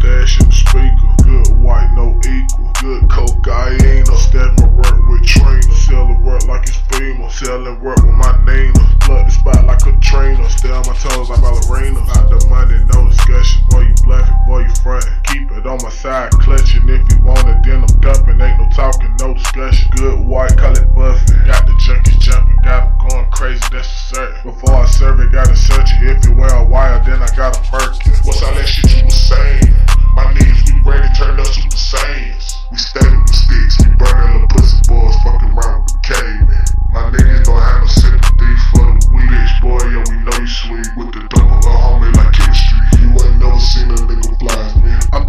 stash and speaker. Good white, no equal. Good cocaine. Stepping work with trainer. the work like it's FEMA. Selling work with my name. Blood the spot like a trainer. Stay on my toes like ballerina. About the money, no discussion. Boy, you bluffing, boy, you frontin'. Keep it on my side, clutching if you want it.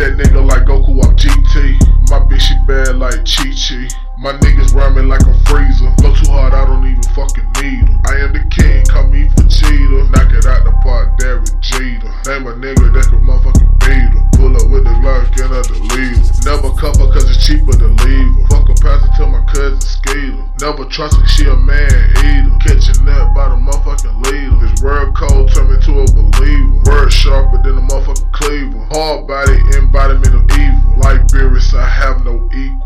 That nigga like Goku, I'm GT. My bitch, she bad like Chi Chi. My niggas rhyming like a freezer. Go too hard, I don't even fucking need 'em. I am the king, call me Vegeta. Knock it out the park, Derek Jeter. Name a nigga that can motherfucking beat 'em. Pull up with the Glock and a deleter. Never cover cause it's cheaper to leave. Fuck a pass it to my cousin Skeeter. Never trust her, she a man eater. I have no equal.